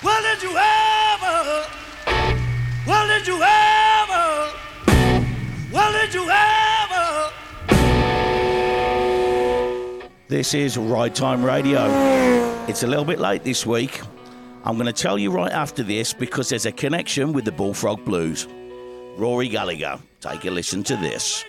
Well, did you ever? Well, did you ever? Well, did you ever? This is Ride Time Radio. It's a little bit late this week. I'm going to tell you right after this because there's a connection with the Bullfrog Blues. Rory Gallagher, take a listen to this.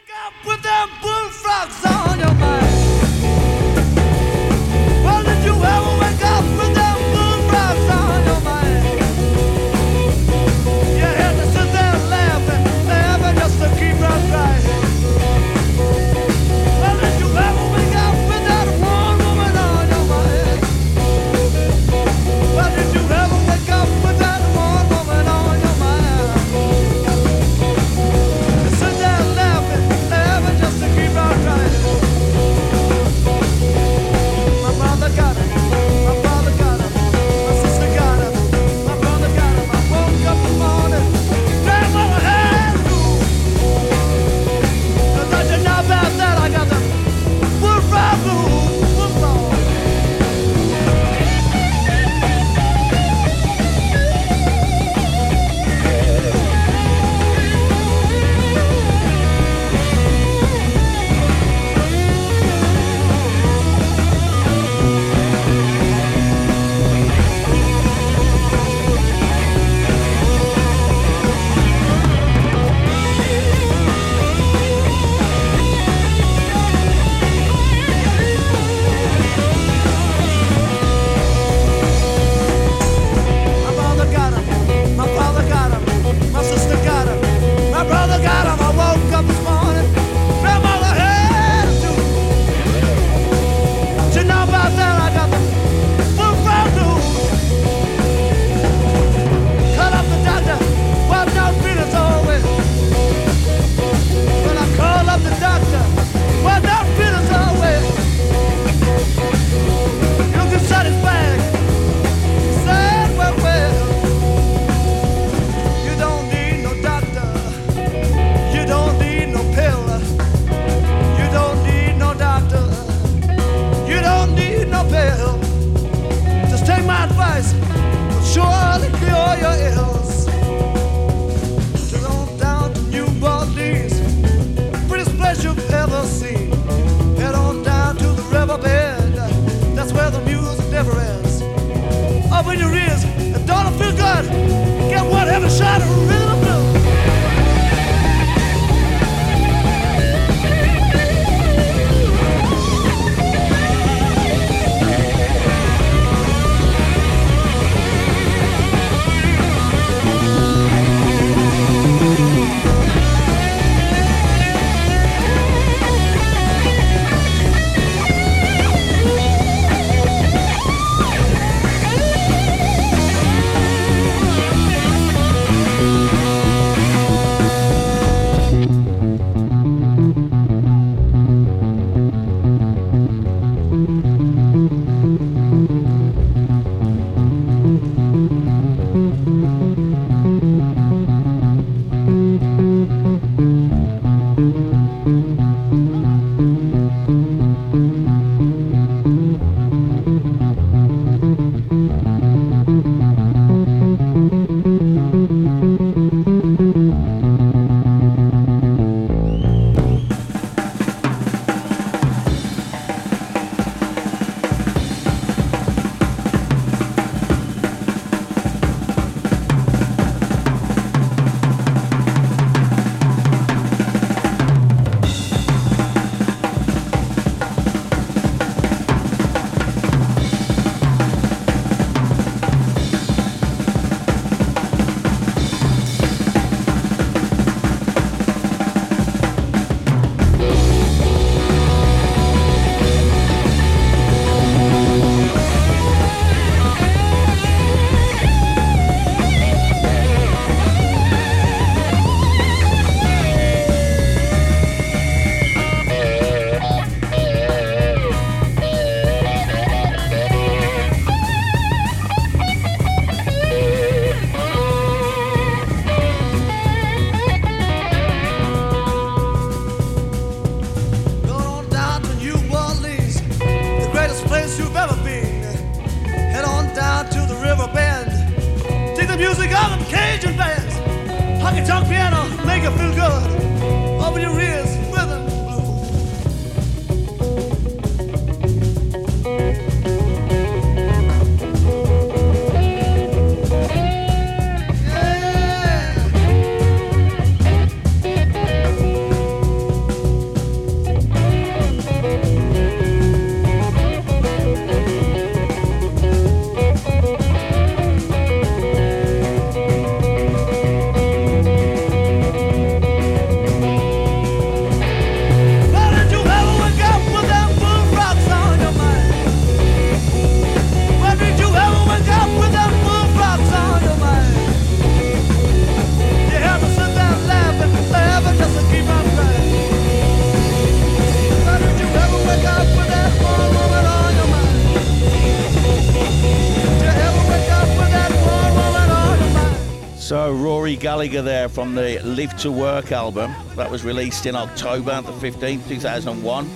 Gallagher there from the Live to Work album that was released in October the 15th, 2001.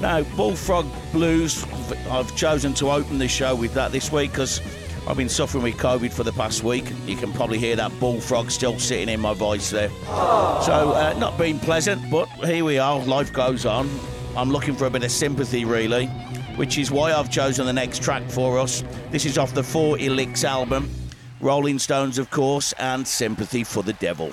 Now, Bullfrog Blues, I've chosen to open the show with that this week because I've been suffering with COVID for the past week. You can probably hear that bullfrog still sitting in my voice there. Aww. So, uh, not been pleasant, but here we are, life goes on. I'm looking for a bit of sympathy, really, which is why I've chosen the next track for us. This is off the Forty Licks album. Rolling Stones, of course, and Sympathy for the Devil.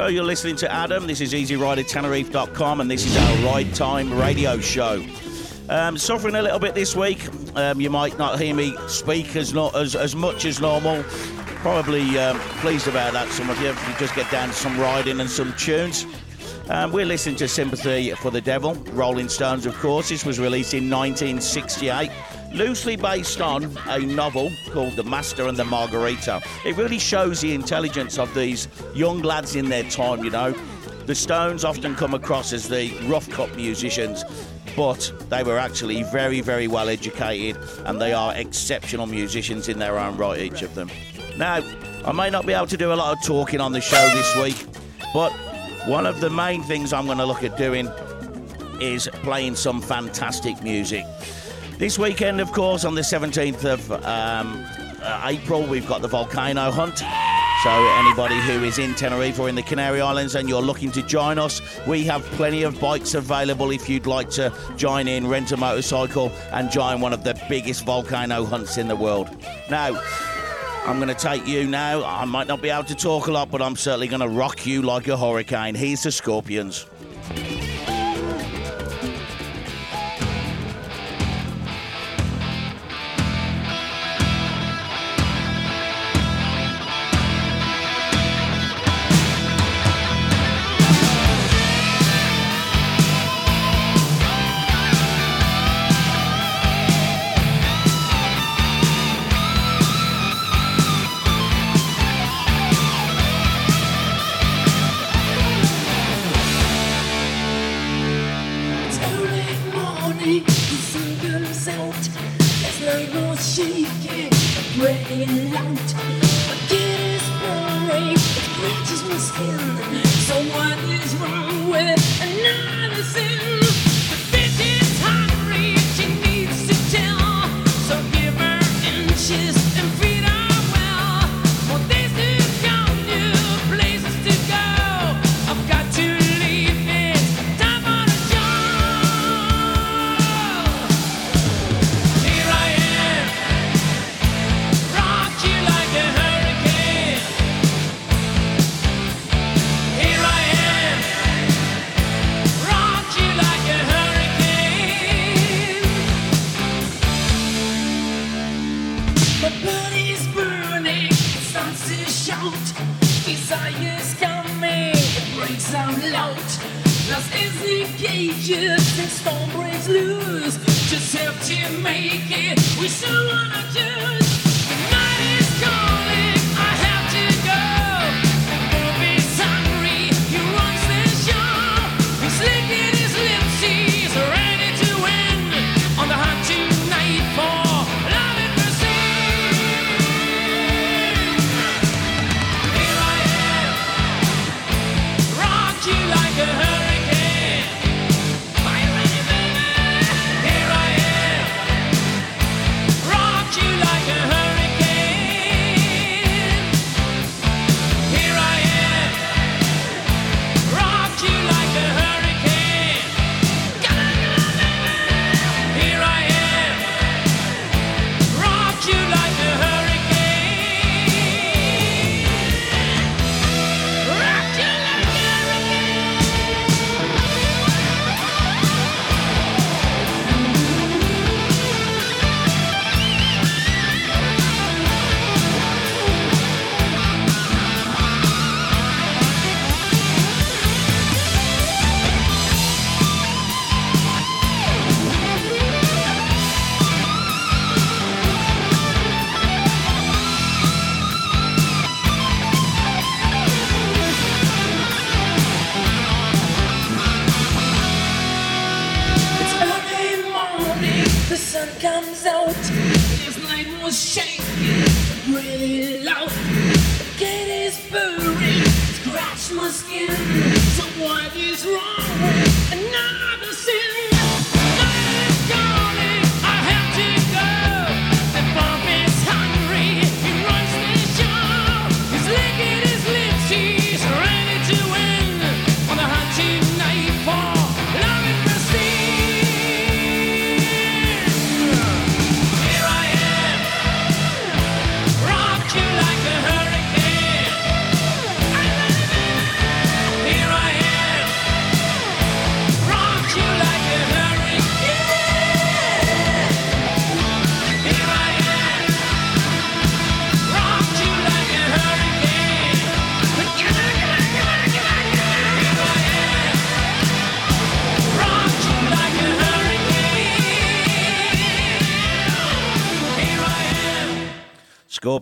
So you're listening to Adam. This is EasyRiderTenerife.com, and this is our Ride Time Radio Show. Um, suffering a little bit this week. Um, you might not hear me speak as not as, as much as normal. Probably um, pleased about that. Some of you, you just get down to some riding and some tunes. Um, we're listening to Sympathy for the Devil, Rolling Stones, of course. This was released in 1968 loosely based on a novel called The Master and the Margarita. It really shows the intelligence of these young lads in their time, you know. The Stones often come across as the rough cut musicians, but they were actually very, very well educated and they are exceptional musicians in their own right, each of them. Now, I may not be able to do a lot of talking on the show this week, but one of the main things I'm going to look at doing is playing some fantastic music. This weekend, of course, on the 17th of um, uh, April, we've got the volcano hunt. So, anybody who is in Tenerife or in the Canary Islands and you're looking to join us, we have plenty of bikes available if you'd like to join in, rent a motorcycle, and join one of the biggest volcano hunts in the world. Now, I'm going to take you now. I might not be able to talk a lot, but I'm certainly going to rock you like a hurricane. Here's the Scorpions.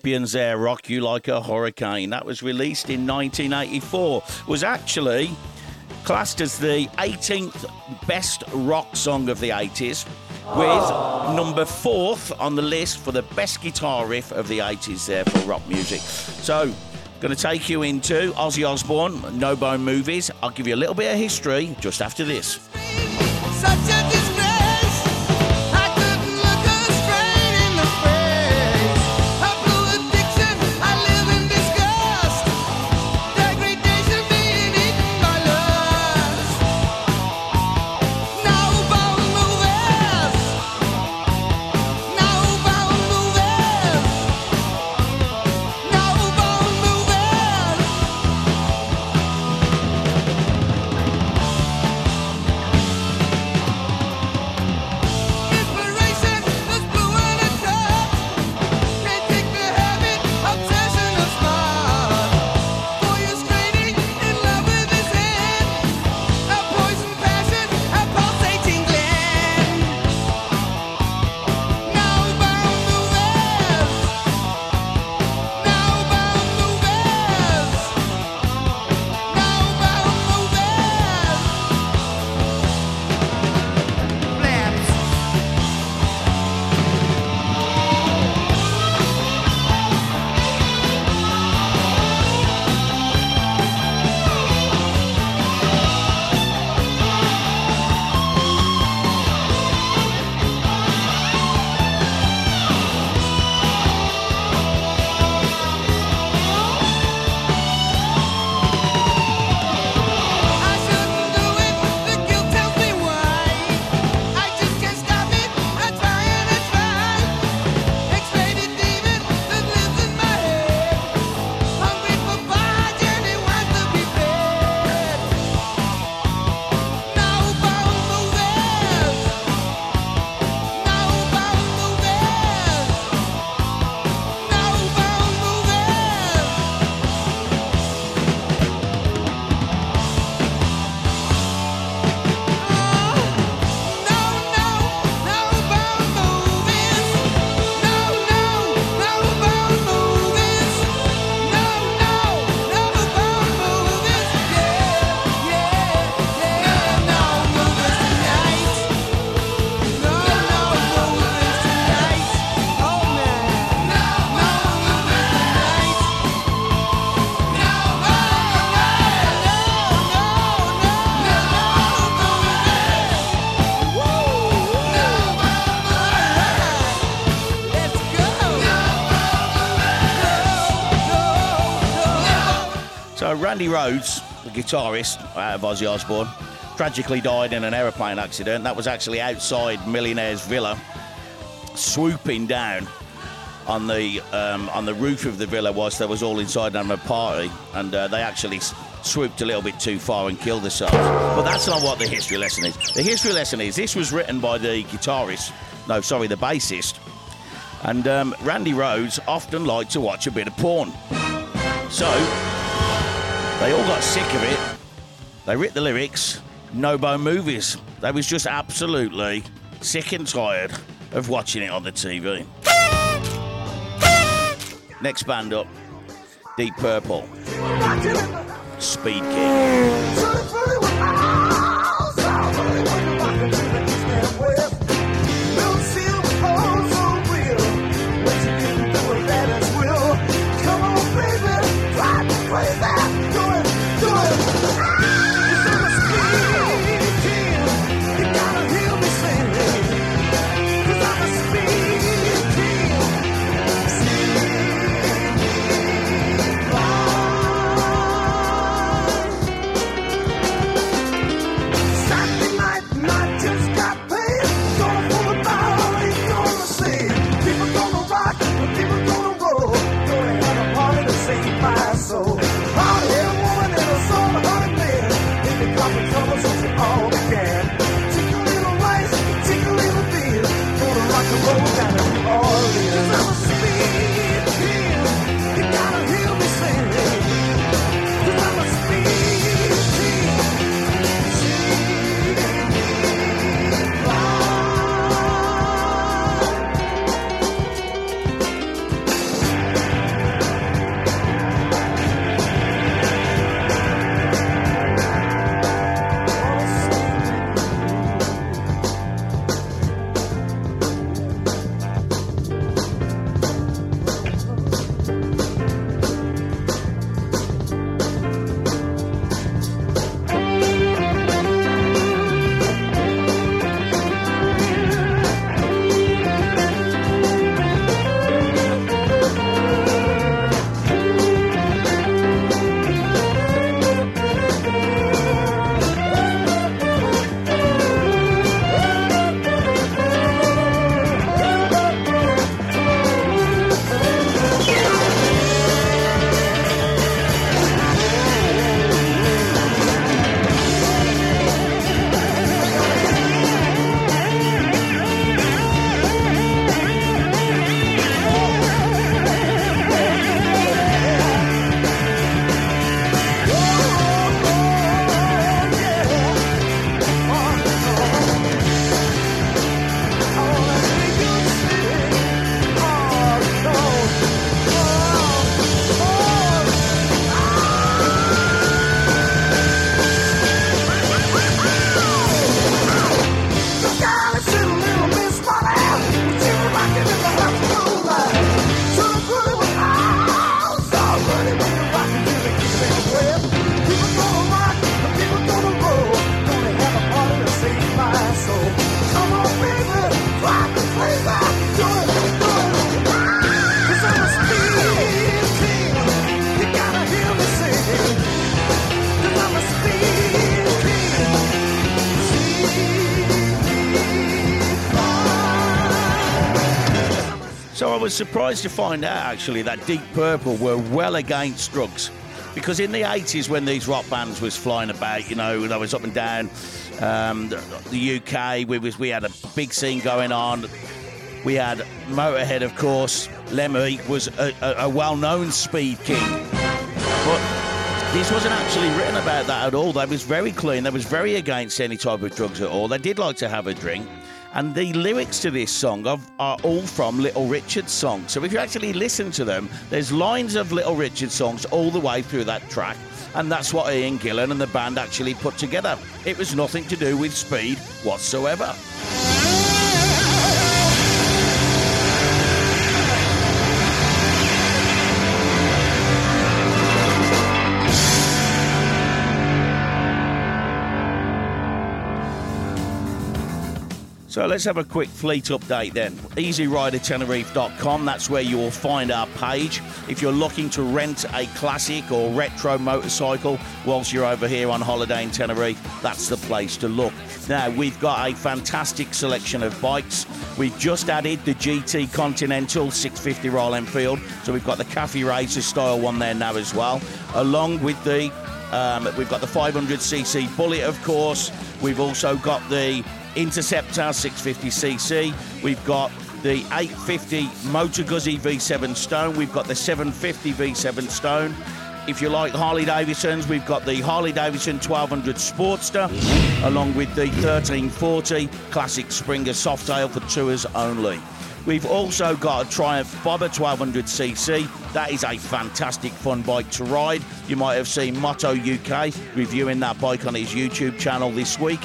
Scorpions there, Rock You Like a Hurricane. That was released in 1984. Was actually classed as the 18th best rock song of the 80s, with number fourth on the list for the best guitar riff of the 80s there for rock music. So, going to take you into Ozzy Osbourne, No Bone Movies. I'll give you a little bit of history just after this. Randy Rhoads, the guitarist out of Ozzy Osbourne, tragically died in an aeroplane accident. That was actually outside Millionaire's Villa, swooping down on the um, on the roof of the villa whilst they was all inside having a party, and uh, they actually swooped a little bit too far and killed themselves. But that's not what the history lesson is. The history lesson is this was written by the guitarist, no, sorry, the bassist, and um, Randy Rhoads often liked to watch a bit of porn. So they all got sick of it. They writ the lyrics, no bone movies. They was just absolutely sick and tired of watching it on the TV. Next band up, Deep Purple, Speed King. Was surprised to find out actually that Deep Purple were well against drugs. Because in the 80s, when these rock bands was flying about, you know, they was up and down um, the, UK, we, was, we had a big scene going on. We had Motorhead, of course. Lemmy was a, a, a well known speed king. But this wasn't actually written about that at all. They was very clean. They was very against any type of drugs at all. They did like to have a drink. And the lyrics to this song are, all from Little Richard's song. So if you actually listen to them, there's lines of Little Richard songs all the way through that track. And that's what Ian Gillan and the band actually put together. It was nothing to do with speed whatsoever. So let's have a quick fleet update then. EasyRiderTenerife.com, that's where you will find our page. If you're looking to rent a classic or retro motorcycle whilst you're over here on holiday in Tenerife, that's the place to look. Now, we've got a fantastic selection of bikes. We've just added the GT Continental 650 Royal Enfield, so we've got the Cafe Racer style one there now as well, along with the um, we've got the 500cc Bullet, of course. We've also got the Interceptor 650cc. We've got the 850 Moto Guzzi V7 Stone. We've got the 750 V7 Stone. If you like Harley Davidsons, we've got the Harley Davidson 1200 Sportster, along with the 1340 Classic Springer Softail for tours only. We've also got a Triumph Bobber 1200cc. That is a fantastic fun bike to ride. You might have seen Moto UK reviewing that bike on his YouTube channel this week.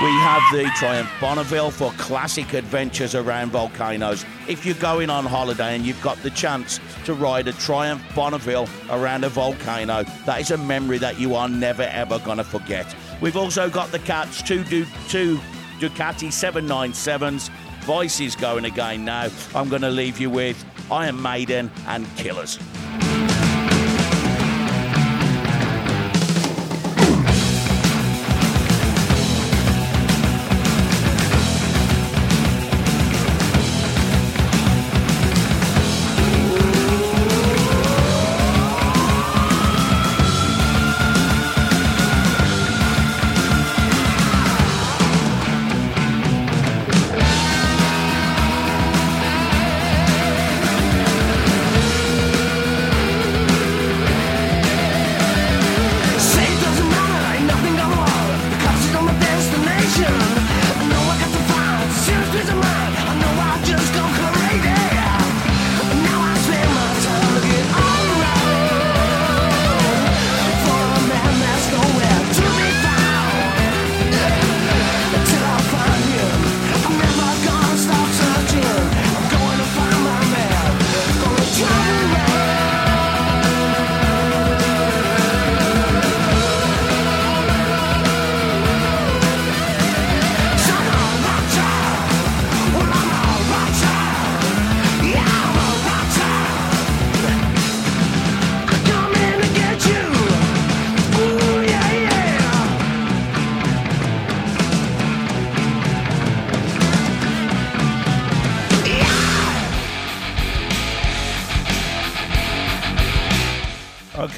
We have the Triumph Bonneville for classic adventures around volcanoes. If you're going on holiday and you've got the chance to ride a Triumph Bonneville around a volcano, that is a memory that you are never ever going to forget. We've also got the Cats, two, du- two Ducati 797s. Vice is going again now. I'm going to leave you with Iron Maiden and Killers.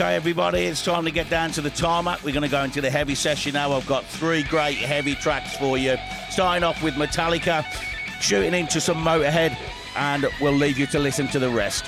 Okay, everybody, it's time to get down to the tarmac. We're going to go into the heavy session now. I've got three great heavy tracks for you. Starting off with Metallica, shooting into some Motorhead, and we'll leave you to listen to the rest.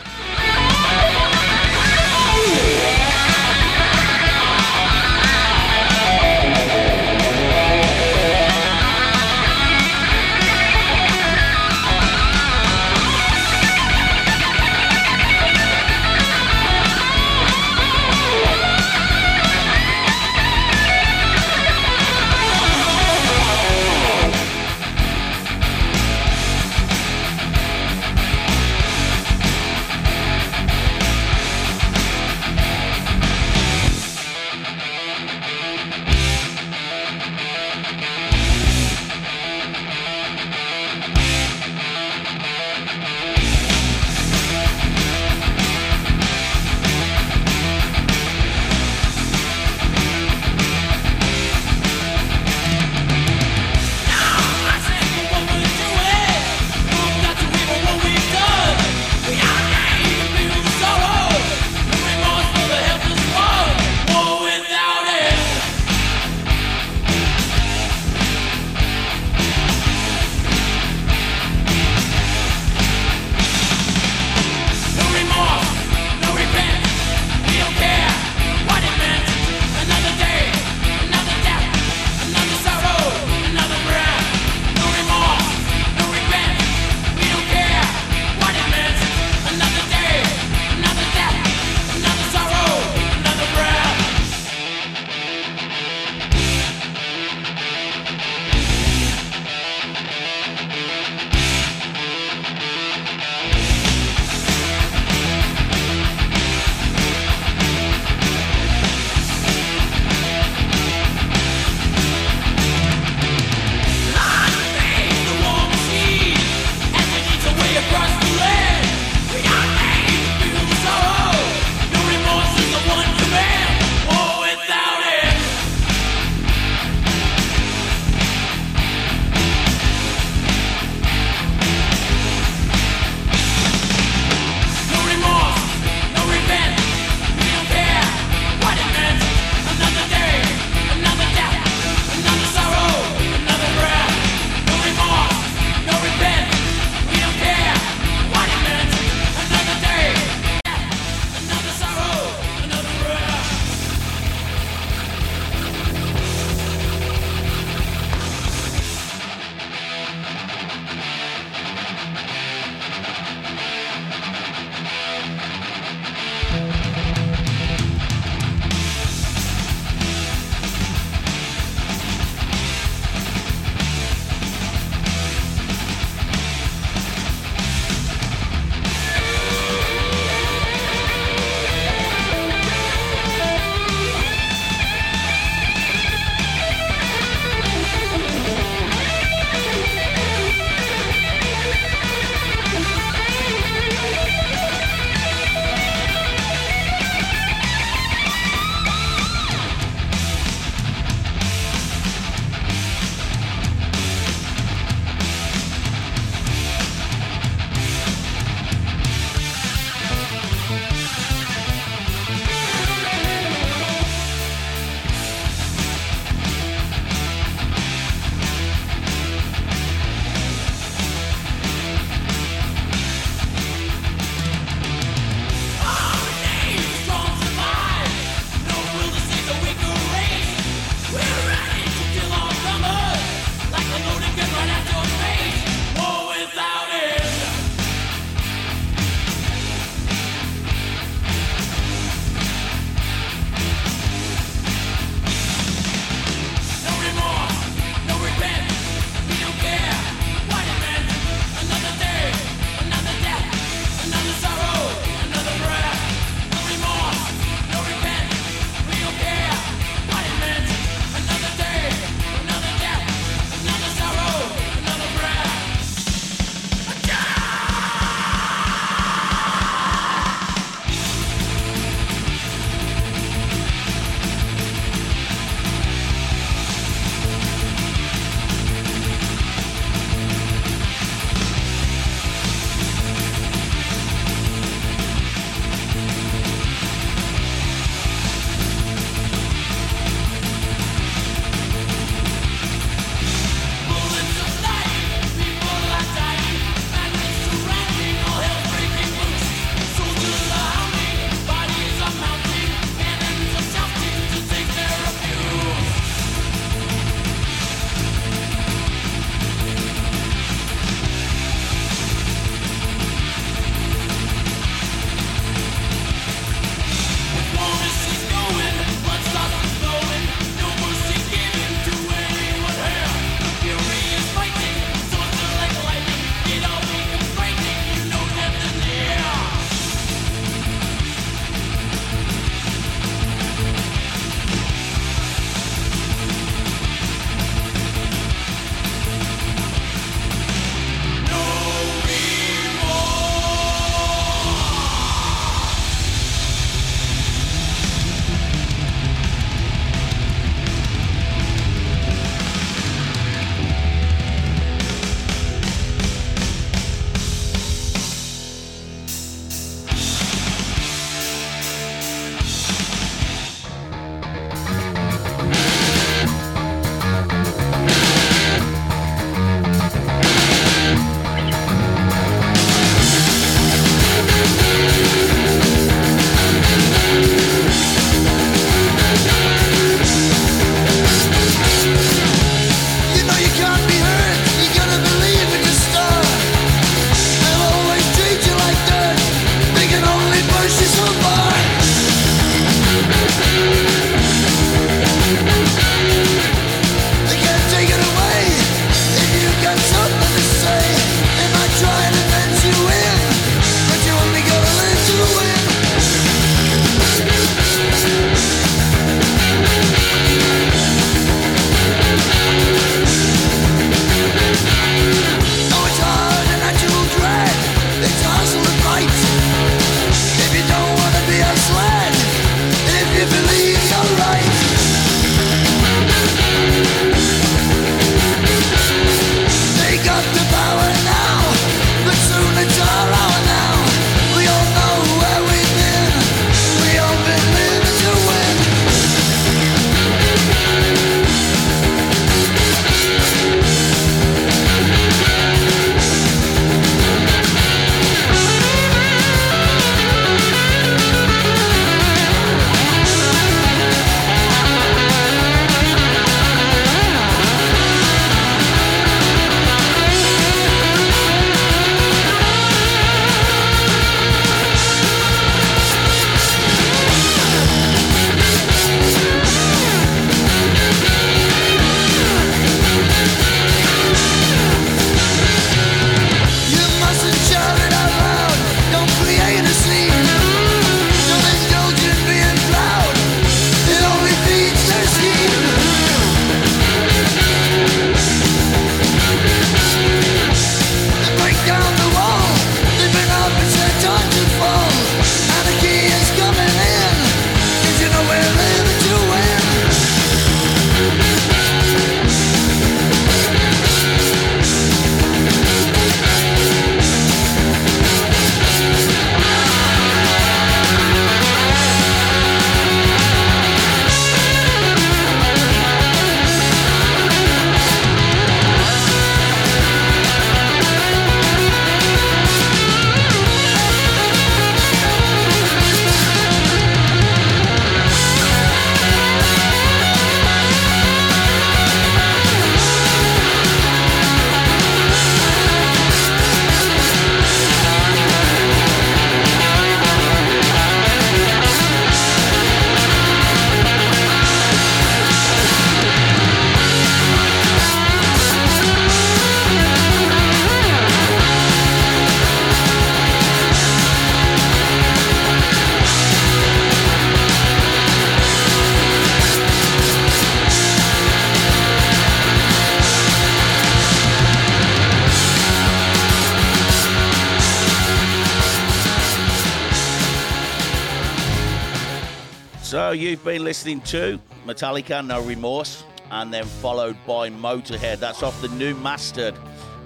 You've been listening to Metallica, No Remorse, and then followed by Motorhead. That's off the new mastered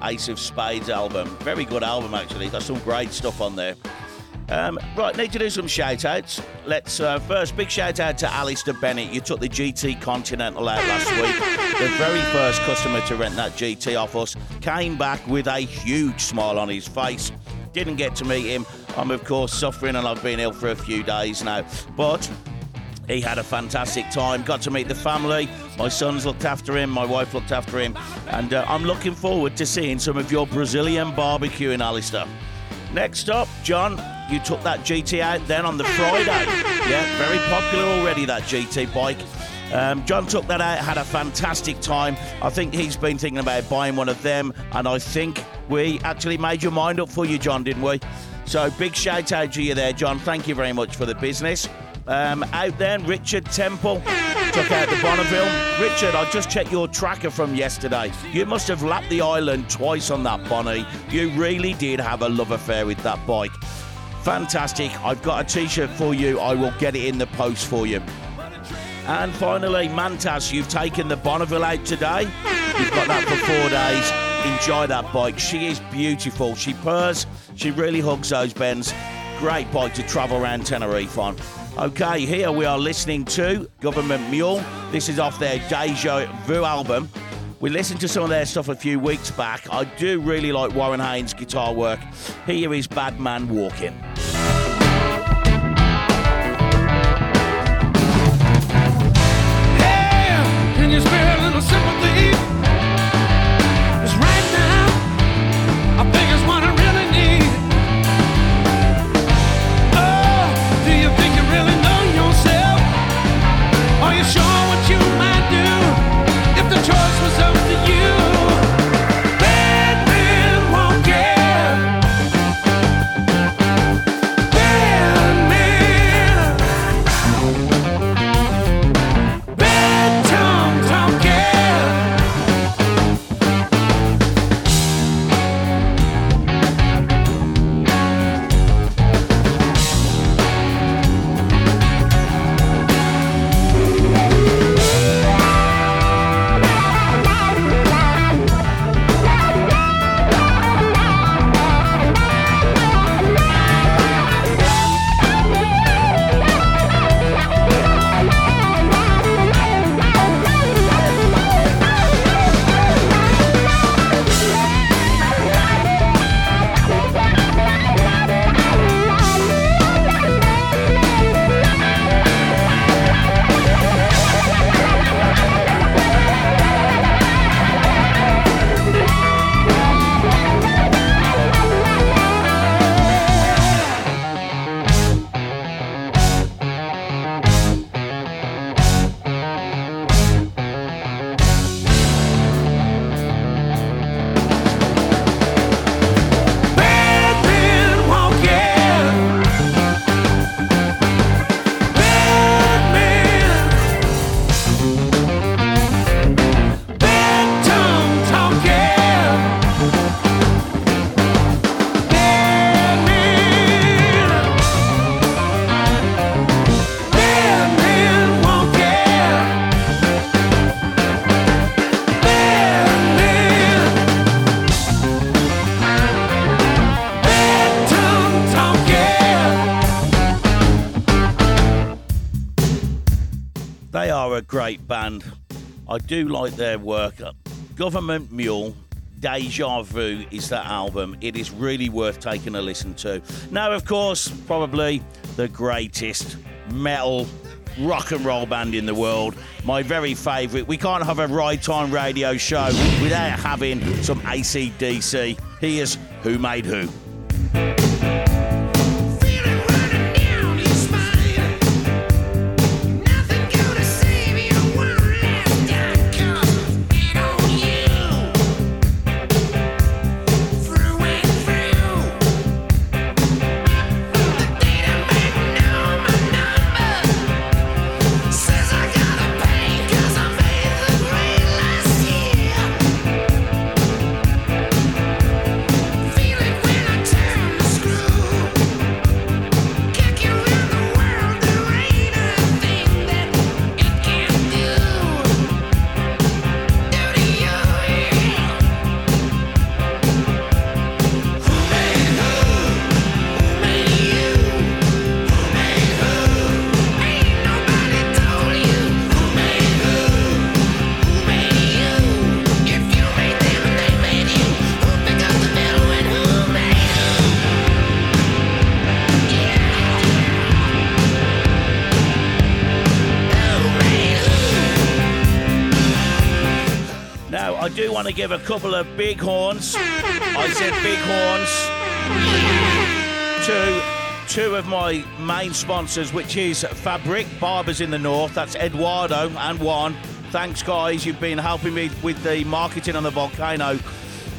Ace of Spades album. Very good album, actually. Got some great stuff on there. Um, right, need to do some shout outs. Let's uh, first, big shout out to Alistair Bennett. You took the GT Continental out last week. The very first customer to rent that GT off us came back with a huge smile on his face. Didn't get to meet him. I'm, of course, suffering and I've been ill for a few days now. But he had a fantastic time. Got to meet the family. My sons looked after him. My wife looked after him. And uh, I'm looking forward to seeing some of your Brazilian barbecue in Alistair. Next up, John, you took that GT out then on the Friday. Yeah, very popular already, that GT bike. Um, John took that out, had a fantastic time. I think he's been thinking about buying one of them, and I think we actually made your mind up for you, John, didn't we? So big shout out to you there, John. Thank you very much for the business. Um, out then, Richard Temple took out the Bonneville. Richard, I just checked your tracker from yesterday. You must have lapped the island twice on that Bonnie. You really did have a love affair with that bike. Fantastic. I've got a t shirt for you. I will get it in the post for you. And finally, Mantas, you've taken the Bonneville out today. You've got that for four days. Enjoy that bike. She is beautiful. She purrs. She really hugs those bends. Great bike to travel around Tenerife on. Okay, here we are listening to Government Mule. This is off their Deja Vu album. We listened to some of their stuff a few weeks back. I do really like Warren Haynes' guitar work. Here is Bad Man Walking. Hey, great band. I do like their work. Government Mule, Deja Vu is that album. It is really worth taking a listen to. Now, of course, probably the greatest metal rock and roll band in the world. My very favourite. We can't have a ride time radio show without having some ACDC. Here's Who Made Who. A couple of big horns. I said big horns to two of my main sponsors, which is Fabric Barbers in the North. That's Eduardo and Juan. Thanks, guys. You've been helping me with the marketing on the volcano.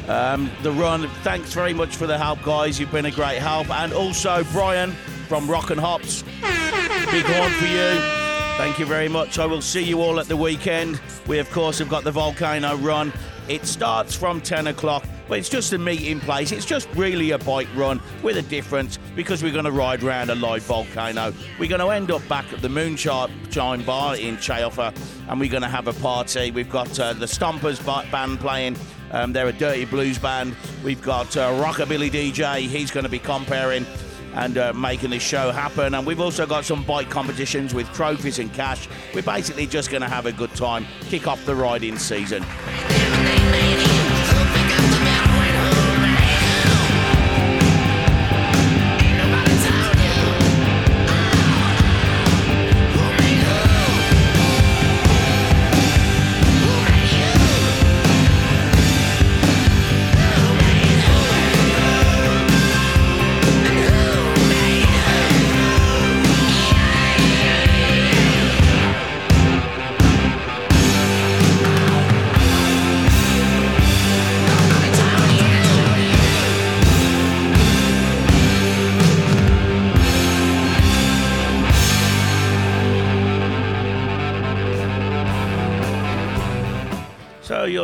Um, the run. Thanks very much for the help, guys. You've been a great help. And also Brian from Rock and Hops. Big horn for you. Thank you very much. I will see you all at the weekend. We, of course, have got the volcano run. It starts from 10 o'clock, but it's just a meeting place. It's just really a bike run with a difference because we're going to ride around a live volcano. We're going to end up back at the Moonshine Bar in Chayofa and we're going to have a party. We've got uh, the Stompers band playing. Um, they're a dirty blues band. We've got uh, Rockabilly DJ. He's going to be comparing and uh, making this show happen. And we've also got some bike competitions with trophies and cash. We're basically just going to have a good time, kick off the riding season.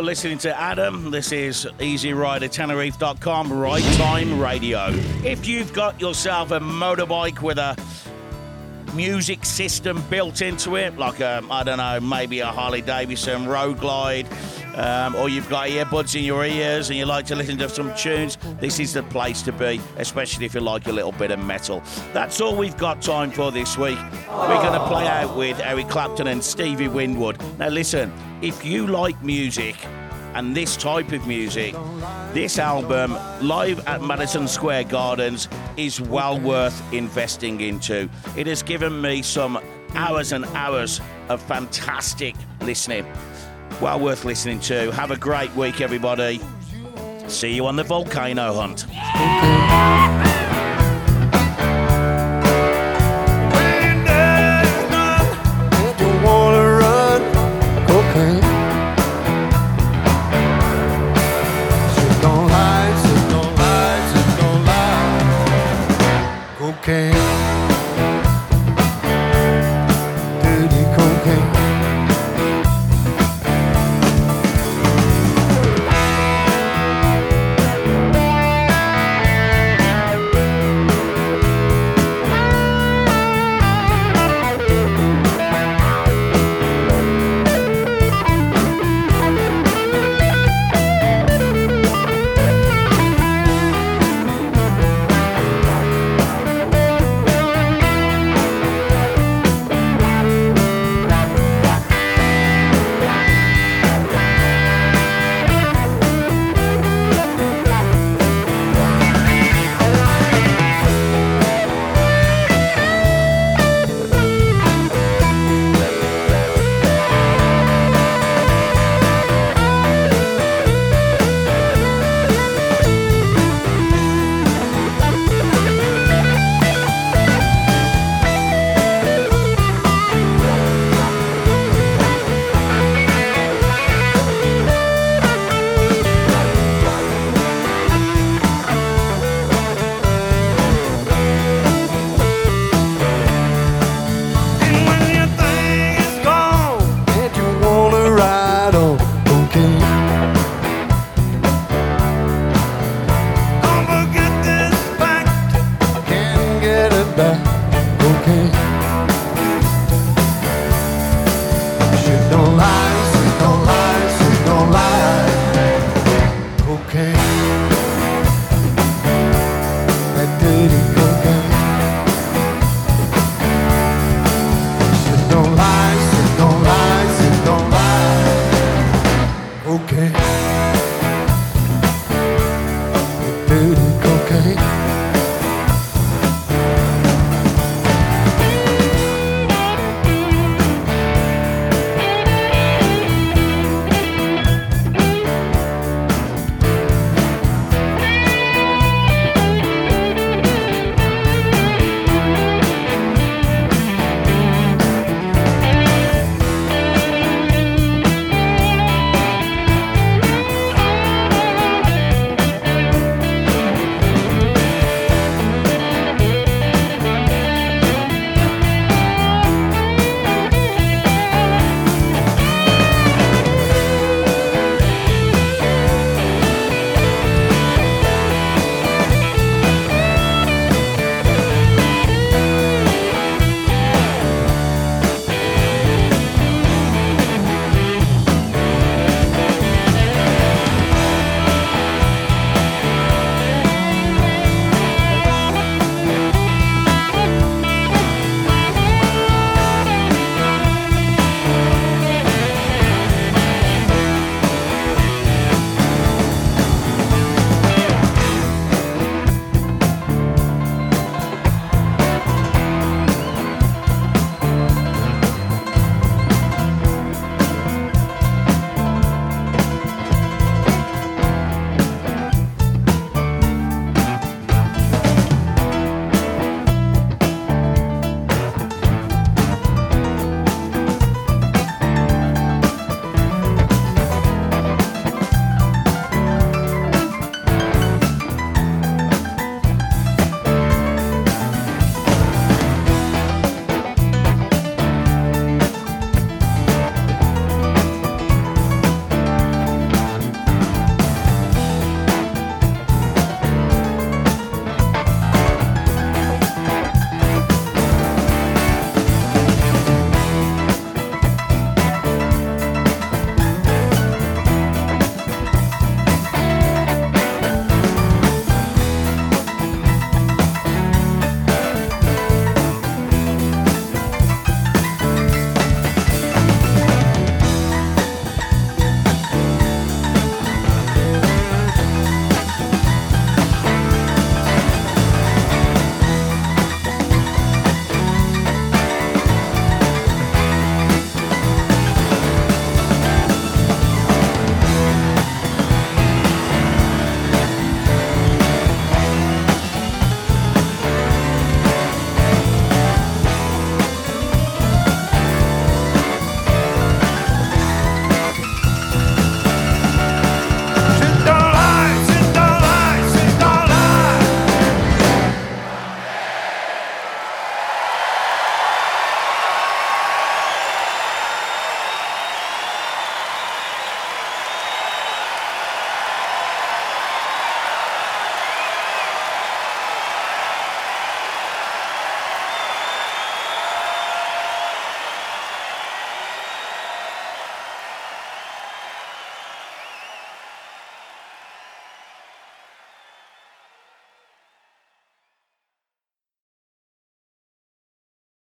Listening to Adam. This is EasyRiderTenerife.com, Ride Time Radio. If you've got yourself a motorbike with a music system built into it, like a, I don't know, maybe a Harley Davidson Road Glide, um, or you've got earbuds in your ears and you like to listen to some tunes, this is the place to be, especially if you like a little bit of metal. That's all we've got time for this week. We're going to play out with Eric Clapton and Stevie Winwood. Now, listen, if you like music, and this type of music, this album, live at Madison Square Gardens, is well worth investing into. It has given me some hours and hours of fantastic listening. Well worth listening to. Have a great week, everybody. See you on the volcano hunt.